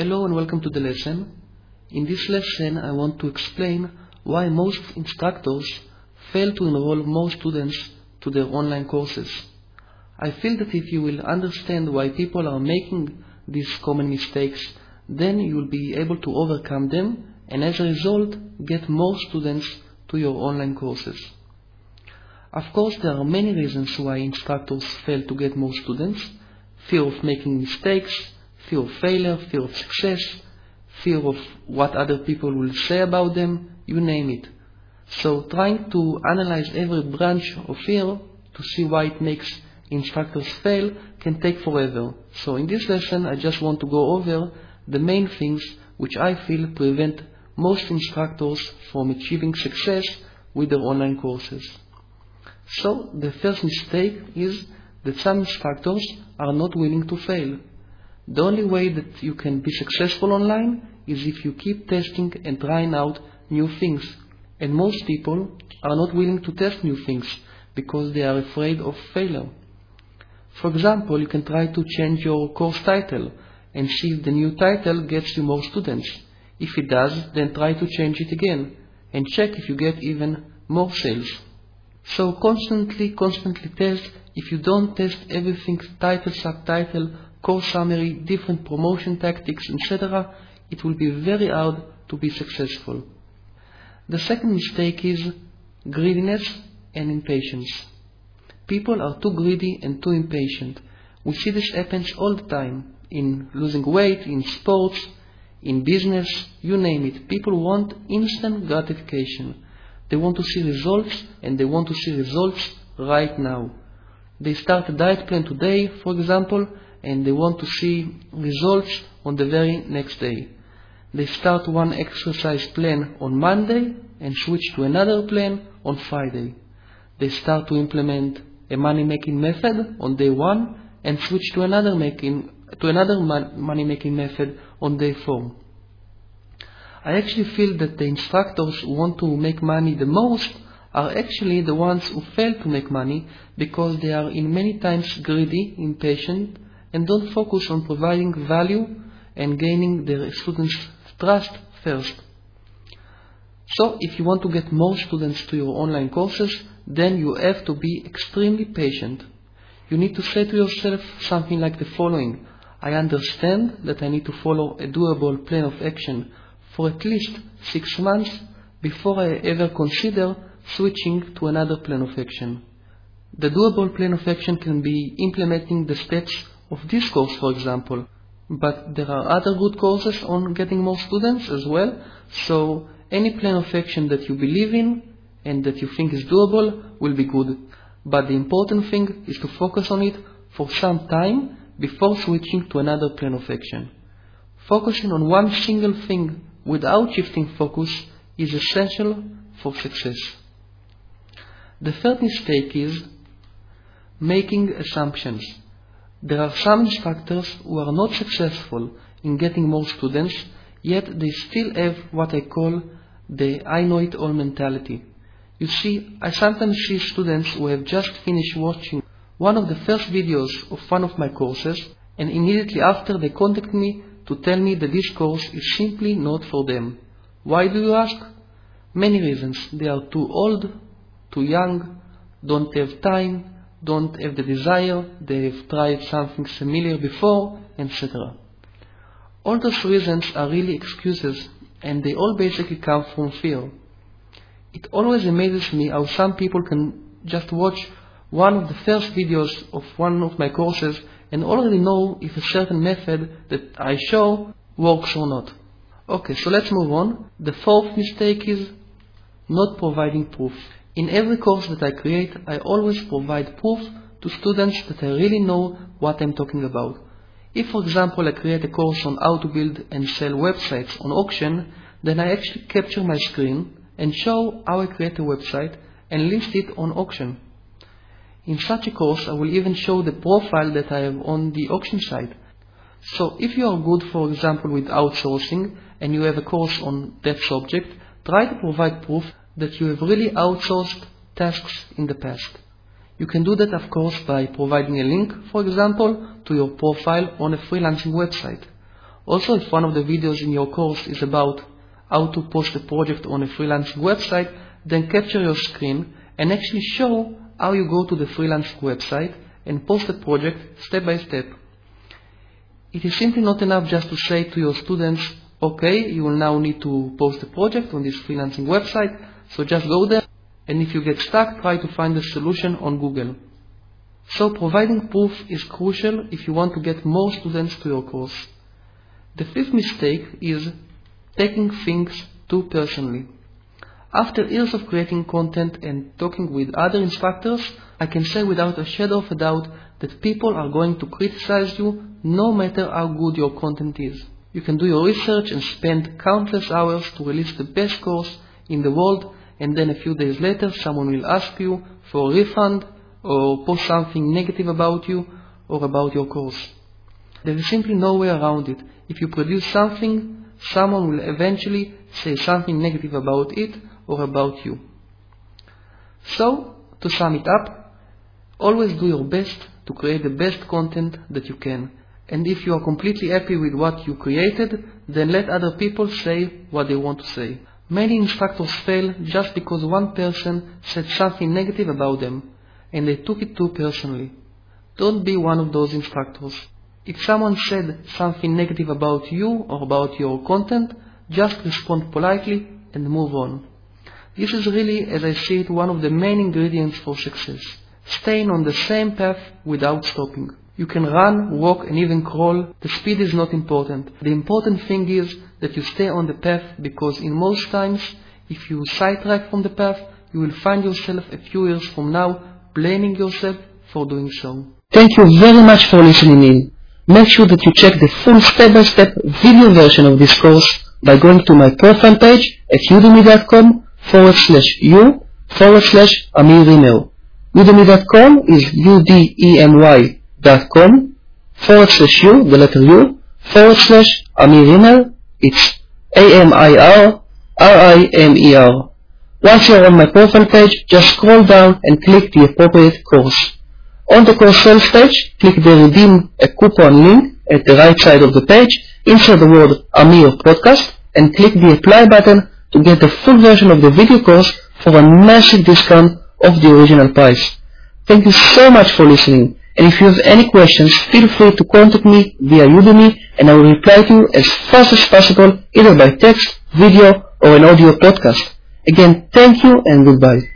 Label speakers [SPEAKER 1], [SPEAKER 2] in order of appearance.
[SPEAKER 1] Hello and welcome to the lesson. In this lesson I want to explain why most instructors fail to enroll more students to their online courses. I feel that if you will understand why people are making these common mistakes, then you will be able to overcome them and as a result get more students to your online courses. Of course, there are many reasons why instructors fail to get more students. Fear of making mistakes, fear of failure, fear of success, fear of what other people will say about them, you name it. So trying to analyze every branch of fear to see why it makes instructors fail can take forever. So in this lesson I just want to go over the main things which I feel prevent most instructors from achieving success with their online courses. So the first mistake is that some instructors are not willing to fail. The only way that you can be successful online is if you keep testing and trying out new things. And most people are not willing to test new things because they are afraid of failure. For example, you can try to change your course title and see if the new title gets you more students. If it does, then try to change it again and check if you get even more sales. So constantly, constantly test. If you don't test everything, title, subtitle, course summary, different promotion tactics, etc., it will be very hard to be successful. The second mistake is greediness and impatience. People are too greedy and too impatient. We see this happens all the time in losing weight, in sports, in business, you name it. People want instant gratification. They want to see results and they want to see results right now. They start a diet plan today, for example, and they want to see results on the very next day. They start one exercise plan on Monday and switch to another plan on Friday. They start to implement a money making method on day one and switch to another making to another money making method on day four. I actually feel that the instructors who want to make money the most are actually the ones who fail to make money because they are in many times greedy, impatient, and don't focus on providing value and gaining the students' trust first. So, if you want to get more students to your online courses, then you have to be extremely patient. You need to say to yourself something like the following I understand that I need to follow a doable plan of action for at least six months before I ever consider switching to another plan of action. The doable plan of action can be implementing the steps of this course, for example, but there are other good courses on getting more students as well, so any plan of action that you believe in and that you think is doable will be good. But the important thing is to focus on it for some time before switching to another plan of action. Focusing on one single thing without shifting focus is essential for success. The third mistake is making assumptions. There are some instructors who are not successful in getting more students, yet they still have what I call the I know it all mentality. You see, I sometimes see students who have just finished watching one of the first videos of one of my courses and immediately after they contact me to tell me that this course is simply not for them. Why do you ask? Many reasons. They are too old, too young, don't have time, don't have the desire, they have tried something similar before, etc. All those reasons are really excuses and they all basically come from fear. It always amazes me how some people can just watch one of the first videos of one of my courses and already know if a certain method that I show works or not. Okay, so let's move on. The fourth mistake is not providing proof. In every course that I create, I always provide proof to students that I really know what I'm talking about. If, for example, I create a course on how to build and sell websites on auction, then I actually capture my screen and show how I create a website and list it on auction. In such a course, I will even show the profile that I have on the auction site. So if you are good, for example, with outsourcing and you have a course on that subject, try to provide proof that you have really outsourced tasks in the past. You can do that, of course, by providing a link, for example, to your profile on a freelancing website. Also, if one of the videos in your course is about how to post a project on a freelancing website, then capture your screen and actually show how you go to the freelancing website and post the project step by step. It is simply not enough just to say to your students, okay, you will now need to post a project on this freelancing website, so just go there, and if you get stuck, try to find the solution on Google. So providing proof is crucial if you want to get more students to your course. The fifth mistake is taking things too personally. After years of creating content and talking with other instructors, I can say without a shadow of a doubt that people are going to criticize you no matter how good your content is. You can do your research and spend countless hours to release the best course in the world and then a few days later someone will ask you for a refund or post something negative about you or about your course. There is simply no way around it. If you produce something, someone will eventually say something negative about it or about you. So, to sum it up, always do your best to create the best content that you can. And if you are completely happy with what you created, then let other people say what they want to say. Many instructors fail just because one person said something negative about them, and they took it too personally. Don't be one of those instructors. If someone said something negative about you or about your content, just respond politely and move on. This is really, as I see it, one of the main ingredients for success. Staying on the same path without stopping. You can run, walk, and even crawl. The speed is not important. The important thing is that you stay on the path because in most times, if you sidetrack from the path, you will find yourself a few years from now blaming yourself for doing so.
[SPEAKER 2] Thank you very much for listening in. Make sure that you check the full step-by-step video version of this course by going to my profile page at udemy.com forward slash u forward slash Amir Udemy.com is U-D-E-M-Y dot com forward slash u, the letter u, forward slash Amir It's A-M-I-R-R-I-M-E-R. Once you're on my profile page, just scroll down and click the appropriate course. On the course sales page, click the redeem a coupon link at the right side of the page, insert the word Amir podcast, and click the apply button to get the full version of the video course for a massive discount of the original price. Thank you so much for listening, and if you have any questions, feel free to contact me via Udemy and I will reply to you as fast as possible either by text, video, or an audio podcast. Again, thank you and goodbye.